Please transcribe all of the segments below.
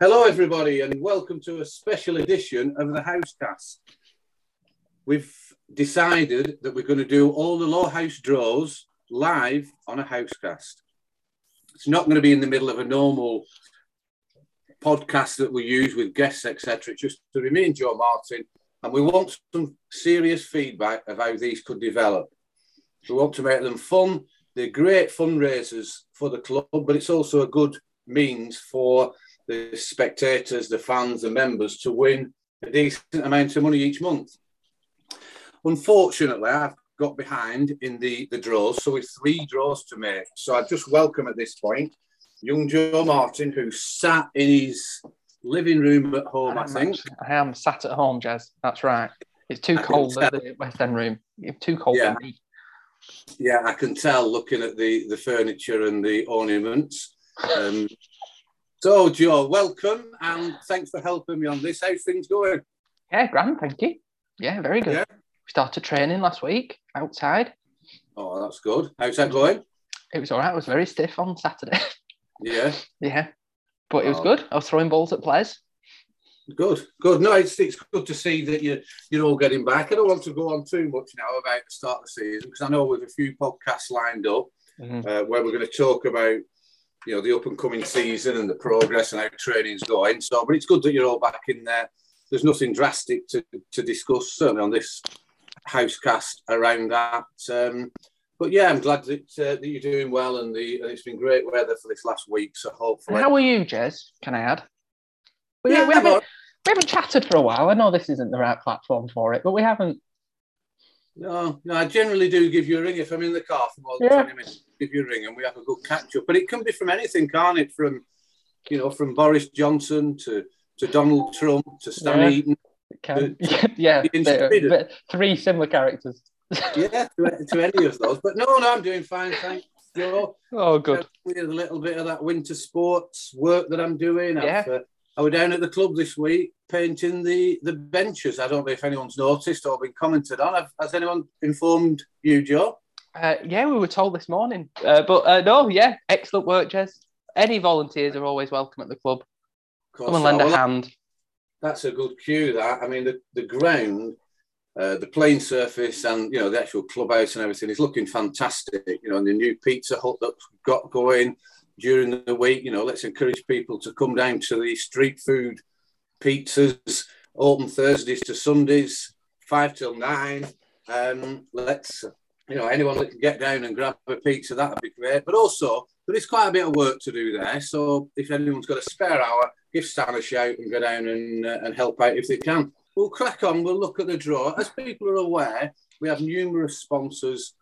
Hello, everybody, and welcome to a special edition of the Housecast. We've decided that we're going to do all the Lower House draws live on a Housecast. It's not going to be in the middle of a normal podcast that we use with guests, etc. It's just to remain Joe Martin, and we want some serious feedback of how these could develop. We want to make them fun. They're great fundraisers for the club, but it's also a good means for the spectators, the fans, the members to win a decent amount of money each month. Unfortunately, I've got behind in the, the draws, so with three draws to make. So I just welcome at this point young Joe Martin, who sat in his living room at home, I, I think. I am sat at home, Jez. That's right. It's too I cold in the West End room. It's too cold yeah. Yeah, I can tell looking at the, the furniture and the ornaments. Um, so, Joe, welcome and thanks for helping me on this. How's things going? Yeah, grand, thank you. Yeah, very good. Yeah. We started training last week outside. Oh, that's good. How's that going? It was all right. I was very stiff on Saturday. Yeah. yeah. But it was oh. good. I was throwing balls at players. Good, good. No, it's, it's good to see that you're you're all getting back. I don't want to go on too much now about the start of the season because I know we've a few podcasts lined up mm-hmm. uh, where we're going to talk about you know the up and coming season and the progress and how training's going. So, but it's good that you're all back in there. There's nothing drastic to, to discuss certainly on this housecast around that. Um, but yeah, I'm glad that, uh, that you're doing well, and, the, and it's been great weather for this last week. So hopefully, how are you, Jez? Can I add? We, yeah, we, haven't, we haven't chatted for a while. I know this isn't the right platform for it, but we haven't. No, no, I generally do give you a ring if I'm in the car for more than yeah. 20 minutes. Give you a ring and we have a good catch up. But it can be from anything, can't it? From, you know, from Boris Johnson to, to Donald Trump to Stan yeah. Eaton. To, to yeah, three similar characters. yeah, to, to, any of those. But no, no, I'm doing fine, thanks. Joe. Oh, good. With a little bit of that winter sports work that I'm doing. Yeah. Uh, I was down at the club this week painting the, the benches. I don't know if anyone's noticed or been commented on. Have, has anyone informed you, Joe? Uh, yeah, we were told this morning. Uh, but uh, no, yeah, excellent work, Jez. Any volunteers are always welcome at the club. Come and lend a hand. That's a good cue. That I mean, the, the ground, uh, the playing surface, and you know the actual clubhouse and everything is looking fantastic. You know, and the new pizza hut that's got going during the week. You know, let's encourage people to come down to the street food pizzas, open Thursdays to Sundays, five till nine. Um, let's, you know, anyone that can get down and grab a pizza, that would be great. But also, there is quite a bit of work to do there. So if anyone's got a spare hour, give Stan a shout and go down and, uh, and help out if they can. We'll crack on, we'll look at the draw. As people are aware, we have numerous sponsors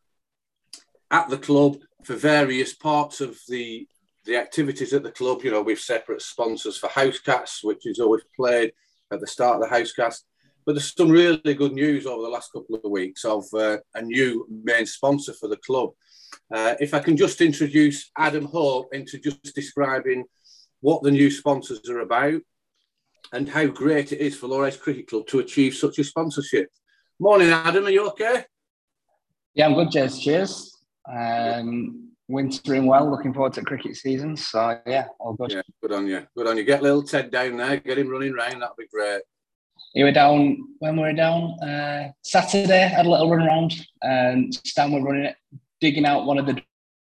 at the club for various parts of the the activities at the club, you know, we've separate sponsors for Housecast, which is always played at the start of the house Housecast. But there's some really good news over the last couple of weeks of uh, a new main sponsor for the club. Uh, if I can just introduce Adam Hope into just describing what the new sponsors are about and how great it is for House Cricket Club to achieve such a sponsorship. Morning, Adam. Are you okay? Yeah, I'm good, Jez. Cheers. Um, wintering well. Looking forward to cricket season. So yeah, all good. Yeah, good on you. Good on you. Get little Ted down there. Get him running round. That'd be great. You were down when we were down uh, Saturday. Had a little run around, and Stan were running it, digging out one of the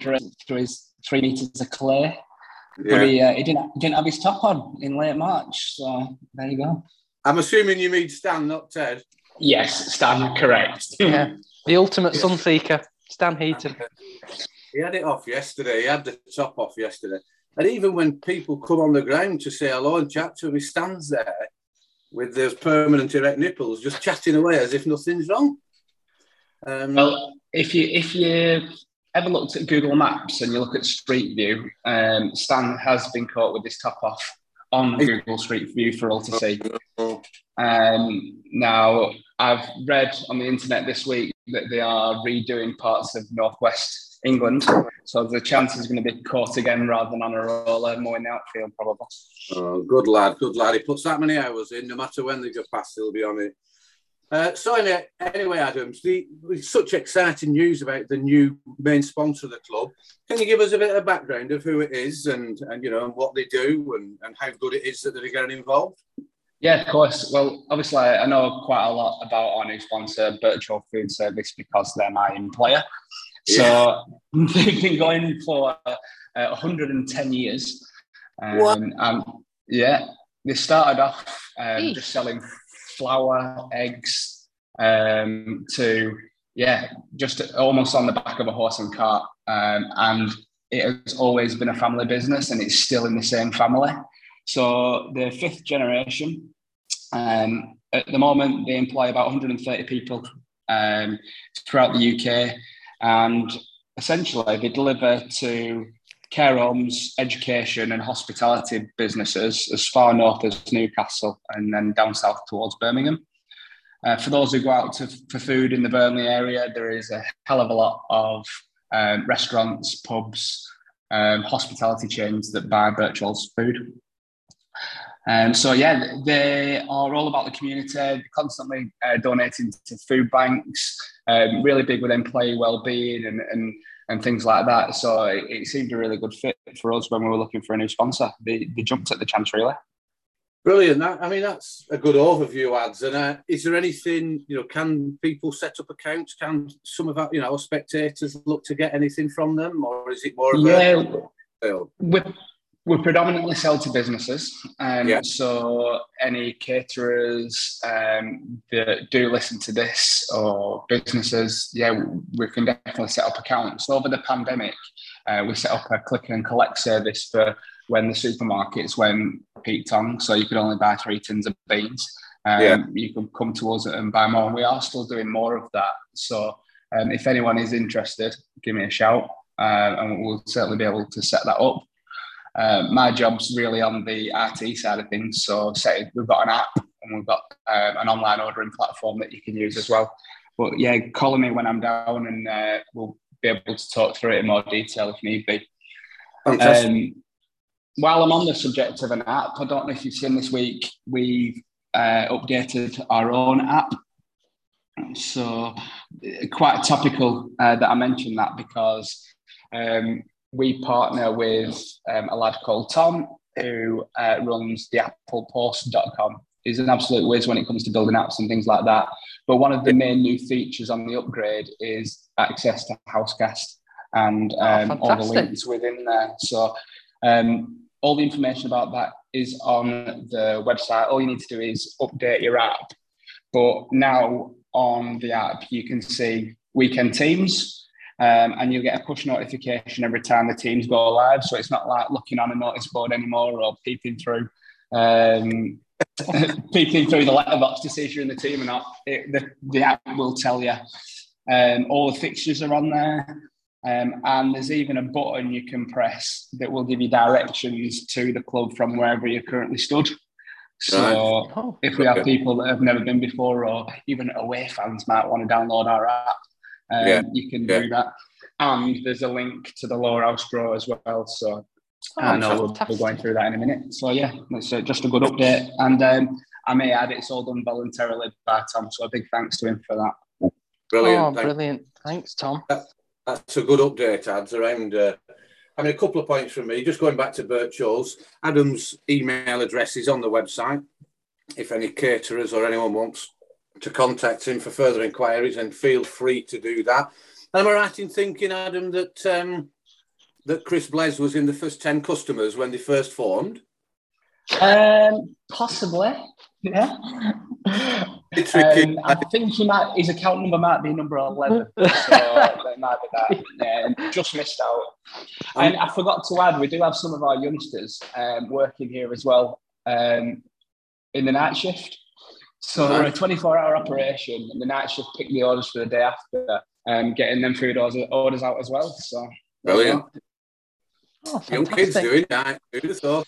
through his three meters of clay. Yeah. But he, uh, he didn't he didn't have his top on in late March. So there you go. I'm assuming you mean Stan, not Ted. Yes, Stan, correct. yeah, the ultimate sun seeker, Stan Heaton. He had it off yesterday. He had the top off yesterday. And even when people come on the ground to say hello and chat to him, he stands there with those permanent erect nipples, just chatting away as if nothing's wrong. Um, well, if you if you ever looked at Google Maps and you look at Street View, um, Stan has been caught with his top off on Google Street View for all to see. Um, now, I've read on the internet this week that they are redoing parts of Northwest England. So the chance is going to be caught again rather than on a roller, more in the outfield probably. Oh, good lad, good lad. He puts that many hours in, no matter when they go past, he'll be on it. Uh, so anyway, anyway, Adams, the, such exciting news about the new main sponsor of the club. Can you give us a bit of background of who it is and, and you know and what they do and, and how good it is that they're getting involved? Yeah, of course. Well, obviously, I know quite a lot about our new sponsor, Birchall Food Service, because they're my employer. So they've been going for uh, 110 years. Um, and yeah, they started off um, just selling flour, eggs, um, to yeah, just almost on the back of a horse and cart. Um, and it has always been a family business, and it's still in the same family. So the fifth generation. Um, at the moment, they employ about 130 people um, throughout the UK, and essentially they deliver to care homes, education, and hospitality businesses as far north as Newcastle and then down south towards Birmingham. Uh, for those who go out to, for food in the Burnley area, there is a hell of a lot of um, restaurants, pubs, um, hospitality chains that buy Birchall's food. Um, so yeah, they are all about the community, constantly uh, donating to food banks, um, really big with employee well-being and, and and things like that. So it, it, seemed a really good fit for us when we were looking for a new sponsor. They, they jumped at the chance really. Brilliant. That, I mean, that's a good overview, ads. And uh, is there anything, you know, can people set up accounts? Can some of our, you know, our spectators look to get anything from them, or is it more of yeah, a? With, we predominantly sell to businesses. Um, yeah. So any caterers um, that do listen to this or businesses, yeah, we can definitely set up accounts. Over the pandemic, uh, we set up a click and collect service for when the supermarkets went peaked on. So you could only buy three tins of beans. Um, yeah. You can come to us and buy more. And we are still doing more of that. So um, if anyone is interested, give me a shout. Uh, and we'll certainly be able to set that up. Uh, my job's really on the IT side of things. So say we've got an app and we've got um, an online ordering platform that you can use as well. But yeah, call me when I'm down and uh, we'll be able to talk through it in more detail if need be. Um, while I'm on the subject of an app, I don't know if you've seen this week, we've uh, updated our own app. So quite topical uh, that I mentioned that because um, we partner with um, a lad called Tom who uh, runs the applepost.com. He's an absolute whiz when it comes to building apps and things like that. But one of the main new features on the upgrade is access to Housecast and oh, um, oh, all the links within there. So um, all the information about that is on the website. All you need to do is update your app. But now on the app, you can see weekend teams, um, and you'll get a push notification every time the teams go live. So it's not like looking on a notice board anymore or peeping through um, peeping through the letterbox to see if you're in the team or not. It, the, the app will tell you. Um, all the fixtures are on there. Um, and there's even a button you can press that will give you directions to the club from wherever you're currently stood. So right. oh, if we have people that have never been before, or even away fans might want to download our app, um, yeah. you can yeah. do that. And there's a link to the Lower House Grow as well. So oh, I know we'll, we're, going through that in a minute. So yeah, it's uh, just a good update. And um, I may add, it's all done voluntarily by Tom. So a big thanks to him for that. Brilliant. Oh, brilliant. Thanks, Tom. That, that's a good update, ads around. Uh, I mean, a couple of points from me. Just going back to Birchall's, Adam's email address is on the website. If any caterers or anyone wants to contact him for further inquiries, and feel free to do that. Am I right in thinking, Adam, that um, that Chris Blaise was in the first ten customers when they first formed? Um, possibly, yeah. Um, I think he might. His account number might be number eleven, so it might be that. Yeah, just missed out. And I forgot to add, we do have some of our youngsters um, working here as well um, in the night shift. So we're a 24 hour operation, and the night shift pick the orders for the day after, um, getting them food orders out as well. So brilliant. Oh, Young kids doing that. So.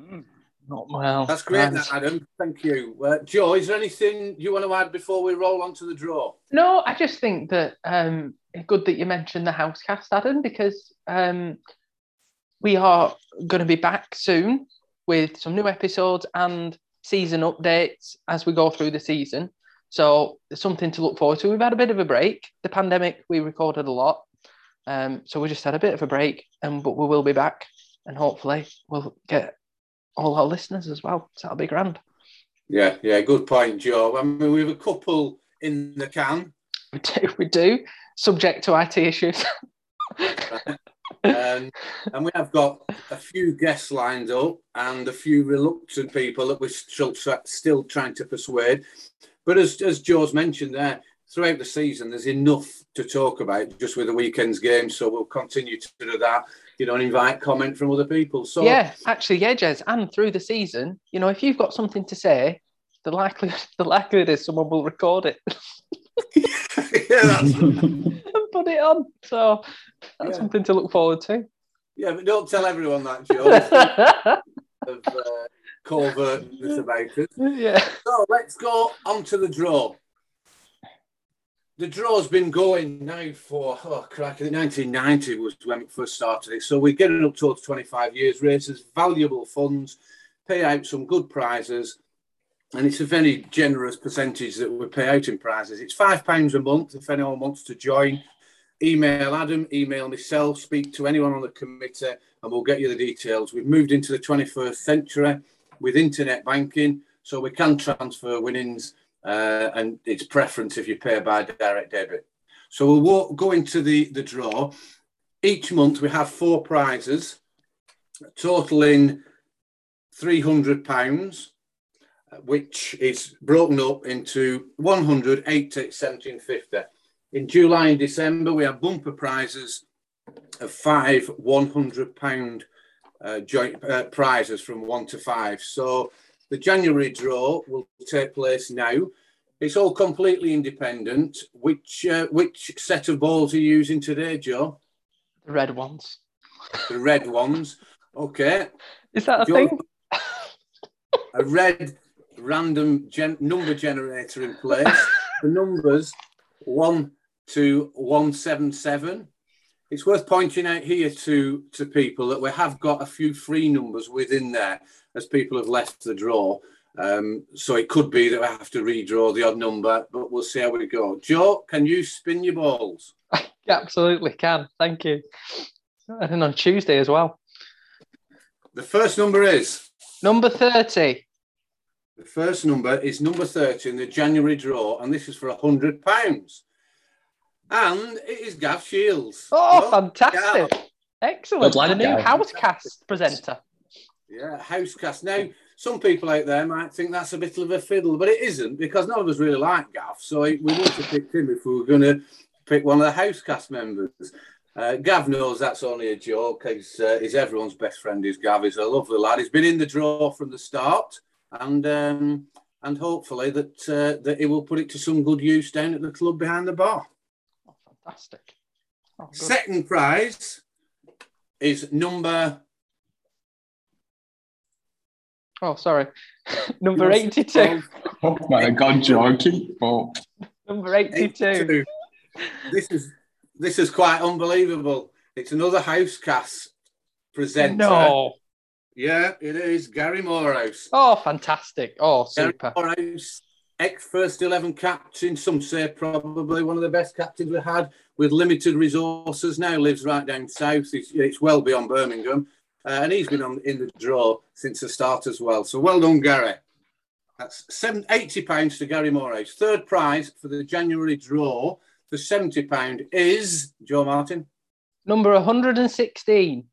Mm, not well. That's great, that, Adam. Thank you. Uh, Joe, is there anything you want to add before we roll on to the draw? No, I just think that um, good that you mentioned the Housecast, Adam, because um, we are going to be back soon with some new episodes and season updates as we go through the season. So it's something to look forward to. We've had a bit of a break. The pandemic, we recorded a lot. Um, so we just had a bit of a break, and but we will be back, and hopefully we'll get all our listeners as well. So that'll be grand. Yeah, yeah, good point, Joe. I mean, we have a couple in the can. We do, we do. Subject to IT issues. um, and we have got a few guests lined up and a few reluctant people that we're still, still trying to persuade. But as, as Joe's mentioned there, throughout the season, there's enough to talk about just with the weekend's game. So we'll continue to do that, you know, and invite comment from other people. So yeah, actually, yeah, Jez, and through the season, you know, if you've got something to say, the likelihood the likelihood is someone will record it. yeah, and put it on. So that's yeah. something to look forward to. Yeah, but don't tell everyone that, Joe. of uh, covertness about it. Yeah. So let's go on to the draw the draw's been going now for oh crack, 1990 was when we first started it. So we're getting up towards 25 years. Races valuable funds, pay out some good prizes, and it's a very generous percentage that we pay out in prizes. It's five pounds a month if anyone wants to join. Email Adam, email myself, speak to anyone on the committee, and we'll get you the details. We've moved into the 21st century with internet banking, so we can transfer winnings uh, and it's preference if you pay by direct debit. So we'll walk, go into the, the draw. Each month we have four prizes, totaling £300, which is broken up into 100, 80, 70 50. In July and December, we have bumper prizes of five £100 uh, joint uh, prizes from one to five. So the January draw will take place now. It's all completely independent. Which uh, which set of balls are you using today, Joe? The red ones. The red ones. Okay. Is that a Joe, thing? a red random gen- number generator in place. the numbers one to one seven seven. It's worth pointing out here to to people that we have got a few free numbers within there as people have left the draw. Um, so it could be that we have to redraw the odd number, but we'll see how we go. Joe, can you spin your balls? absolutely can. Thank you. And on Tuesday as well. The first number is number 30. The first number is number 30 in the January draw, and this is for a hundred pounds. And it is Gav Shields. Oh, fantastic. Gav. Excellent. The new Housecast presenter. Yeah, Housecast. Now, some people out there might think that's a bit of a fiddle, but it isn't because none of us really like Gav. So we want to pick him if we were going to pick one of the Housecast members. Uh, Gav knows that's only a joke. He's, uh, he's everyone's best friend. Is Gav? He's a lovely lad. He's been in the draw from the start, and um, and hopefully that uh, that he will put it to some good use down at the club behind the bar. Fantastic! Oh, Second prize is number Oh, sorry. Number 82. Oh my God, Georgie. Oh. Number 82. 82. This is this is quite unbelievable. It's another Housecast presenter. No. Yeah, it is. Gary Morehouse. Oh, fantastic. Oh, super. Gary Morehouse, ex first 11 captain. Some say probably one of the best captains we had with limited resources. Now lives right down south. It's, it's well beyond Birmingham. Uh, and he's been on in the draw since the start as well. So well done, Gary. That's seven, 80 pounds to Gary Morehouse. Third prize for the January draw for 70 pound is Joe Martin. Number 116.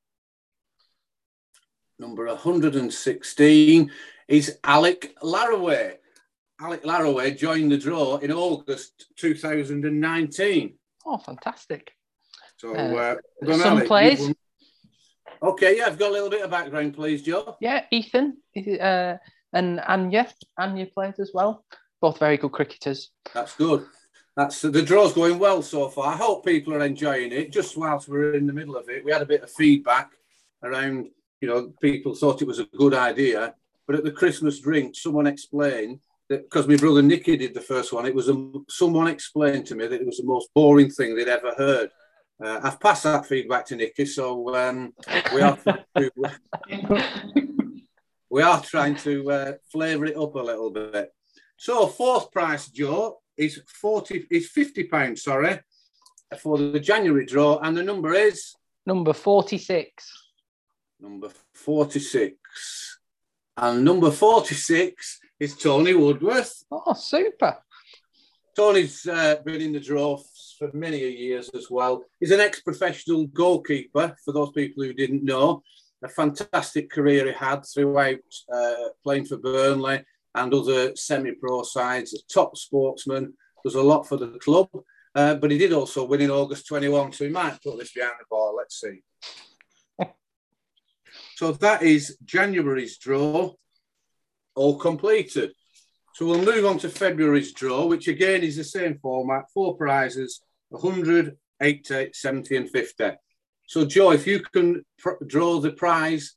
Number 116 is Alec Laraway. Alec Laraway joined the draw in August 2019. Oh, fantastic. So, uh, uh, some Alec, plays. Okay, yeah, I've got a little bit of background, please, Joe. Yeah, Ethan uh, and Anya, Anya played as well. Both very good cricketers. That's good. That's the draw's going well so far. I hope people are enjoying it. Just whilst we're in the middle of it, we had a bit of feedback around. You know, people thought it was a good idea, but at the Christmas drink, someone explained because my brother Nicky did the first one, it was a, someone explained to me that it was the most boring thing they'd ever heard. Uh, I've passed that feedback to Nicky, so um, we are to, we are trying to uh, flavour it up a little bit. So fourth prize, Joe, is 40 is 50 pounds, sorry, for the January draw, and the number is number 46. Number 46. And number 46 is Tony Woodworth. Oh, super. Tony's uh, been in the draw for many years as well. He's an ex-professional goalkeeper, for those people who didn't know. A fantastic career he had throughout uh, playing for Burnley and other semi-pro sides. A top sportsman, does a lot for the club. Uh, but he did also win in August 21, so he might put this behind the bar. Let's see. so that is January's draw, all completed. So we'll move on to February's draw, which again is the same format, four prizes, 100, 80, 70 and 50. So Joe, if you can pr- draw the prize,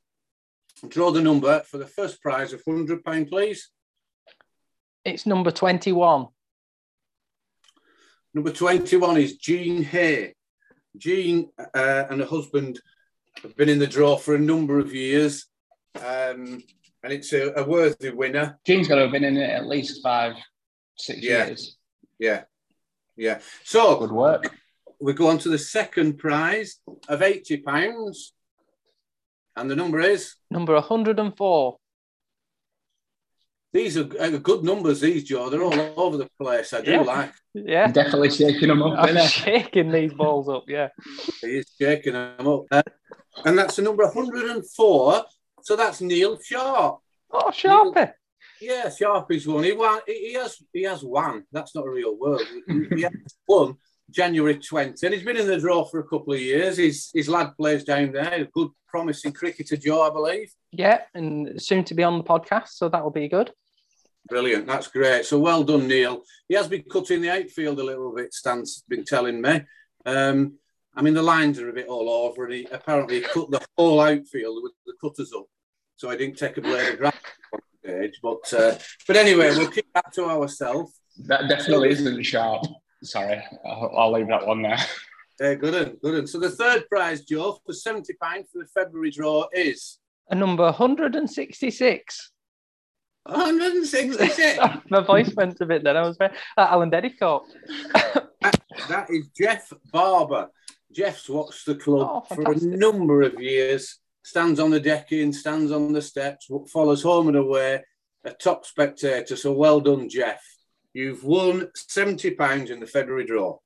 draw the number for the first prize of £100, please. It's number 21. Number 21 is Jean Hay. Jean uh, and her husband have been in the draw for a number of years. Um, and it's a, a, worthy winner. Jean's got to have been in it at least five, six yeah. years. Yeah, yeah. So good work. We go on to the second prize of eighty pounds, and the number is number one hundred and four. These are, are, good numbers. These Joe, they're all over the place. I do yeah. like. Yeah, definitely shaking them up. I'm shaking these balls up. Yeah, he is shaking them up, uh, and that's the number one hundred and four. So that's Neil Sharp. Oh, Sharpie. Neil, yeah, Sharpie's won. He won. He has. He has won. That's not a real word. he has won January 20, and he's been in the draw for a couple of years. His his lad plays down there. A good, promising cricketer, Joe, I believe. Yeah, and soon to be on the podcast, so that will be good. Brilliant. That's great. So well done, Neil. He has been cutting the outfield a little bit, Stan's been telling me. Um, I mean, the lines are a bit all over, and he apparently cut the whole outfield with the cutters up. So I didn't take a blade of grass on stage. But, uh, but anyway, we'll keep that to ourselves. That definitely isn't sharp. Sorry, I'll, I'll leave that one there. Yeah, good one, good one. So the third prize, Joe, for £70 for the February draw is? A number 166. 166. My voice went a bit then. I was very, uh, Alan Dedicoat. that, that is Jeff Barber. Jeff's watched the club oh, for a number of years, stands on the decking, stands on the steps, follows home and away, a top spectator. So well done, Jeff. You've won £70 in the February draw.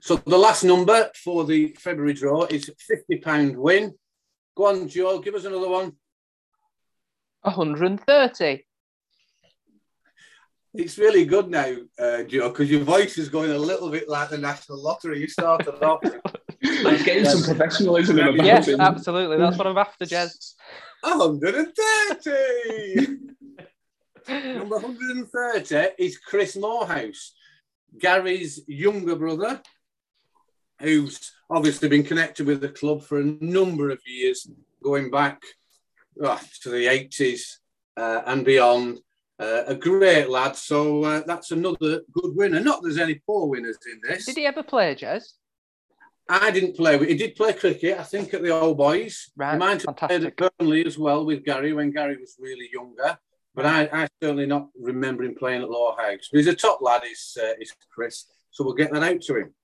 So the last number for the February draw is £50 win. Go on, Joe, give us another one. 130. It's really good now, uh, Joe, because your voice is going a little bit like the National Lottery. You started off. It's getting some professionalism in the Yes, absolutely. That's what I'm after, Jez. 130. Number 130 is Chris Morehouse, Gary's younger brother, who's obviously been connected with the club for a number of years, going back oh, to the 80s uh, and beyond. Uh, a great lad. So uh, that's another good winner. Not there's any poor winners in this. Did he ever play, Jez? I didn't play. He did play cricket, I think, at the Old Boys. Right, have played at Burnley as well with Gary when Gary was really younger. But I, I certainly not remember him playing at Lower House. But he's a top lad, is, uh, is Chris. So we'll get that out to him.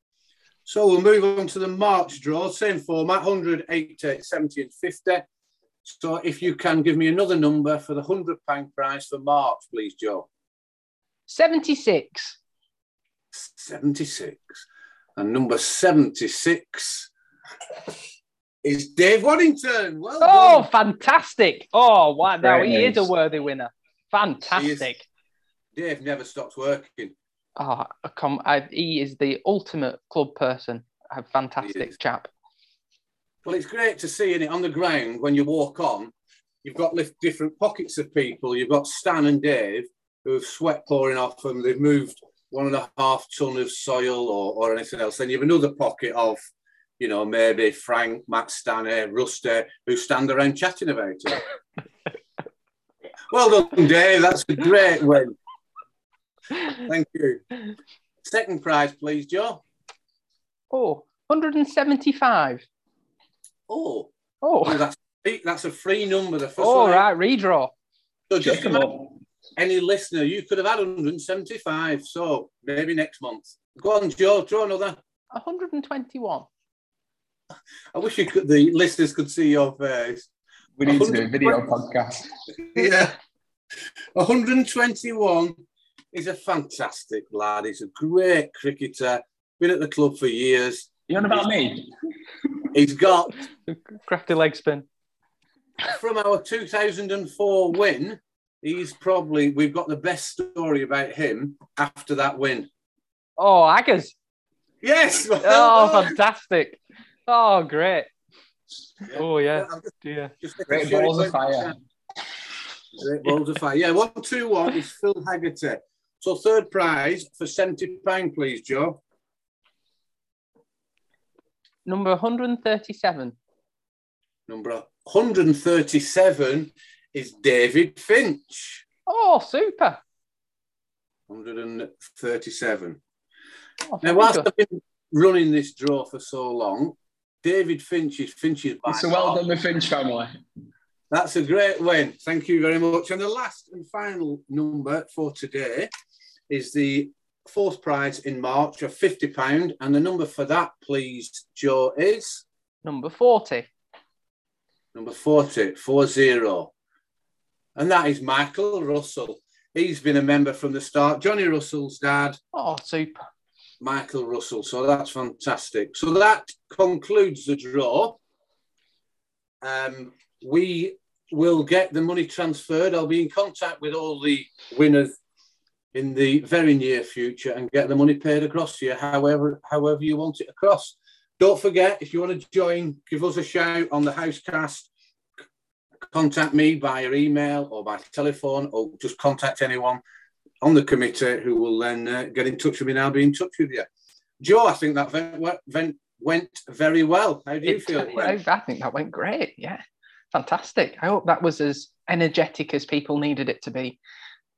So we'll move on to the March draw. Same format, 100, 80, 70 and 50. So if you can give me another number for the hundred pound prize for March, please, Joe. 76. 76. And number 76 is Dave Waddington. Well oh, done. fantastic. Oh, wow. Now he is a worthy winner. Fantastic. Dave never stops working. Oh, come, I, he is the ultimate club person. A fantastic chap. Well, it's great to see in it on the ground when you walk on. You've got different pockets of people. You've got Stan and Dave who have sweat pouring off them. They've moved one and a half ton of soil or, or anything else. Then you have another pocket of, you know, maybe Frank, Matt Stanley, Rusty, who stand around chatting about it. well done, Dave. That's a great win. Thank you. Second prize, please, Joe. Oh, 175. Oh. Oh. oh that's, that's a free number. The first oh, one right. Redraw. So just, imagine, any listener, you could have had 175. So maybe next month. Go on, Joe, throw another. 121. I wish you could, the listeners could see your face. We need to do a video podcast. yeah. 121 He's a fantastic lad. He's a great cricketer. Been at the club for years. You on about me? He's got crafty leg spin. From our 2004 win, he's probably we've got the best story about him after that win. Oh, Aggers. Yes. oh, fantastic. Oh, great. Yeah. Oh, yeah. yeah. Just great balls of fire. Great balls of fire. Yeah, one, two, one is Phil Haggerty. So third prize for £70, please, Joe. Number 137. Number 137 is David Finch. Oh, super. 137. Oh, now, whilst I've been running this draw for so long, David Finch is Finch's by So well done, the Finch family. That's a great win. Thank you very much. And the last and final number for today is the fourth prize in March of £50. And the number for that, please, Joe, is? Number 40. Number 40, 40. And that is Michael Russell. He's been a member from the start. Johnny Russell's dad. Oh, super. Michael Russell. So that's fantastic. So that concludes the draw. Um, we will get the money transferred. I'll be in contact with all the winners in the very near future and get the money paid across to you, however, however you want it across. Don't forget, if you want to join, give us a shout on the Housecast. Contact me via email or by telephone, or just contact anyone on the committee who will then uh, get in touch with me and I'll be in touch with you. Joe, I think that went, went very well. How do you it, feel? I, I think that went great. Yeah, fantastic. I hope that was as energetic as people needed it to be.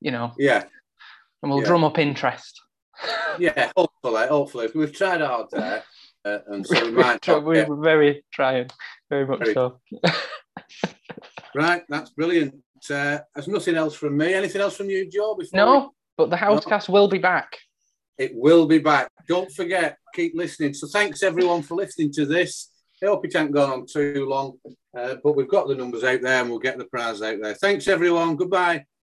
You know. Yeah and we'll yeah. drum up interest. yeah, hopefully, hopefully. We've tried hard there. Uh, and so we might. we're, we're very trying, very much very. so. right, that's brilliant. Uh, there's nothing else from me. Anything else from you, Joe? no, we... but the Housecast no. will be back. It will be back. Don't forget, keep listening. So thanks everyone for listening to this. I hope it hasn't gone on too long, uh, but we've got the numbers out there and we'll get the prize out there. Thanks everyone. Goodbye.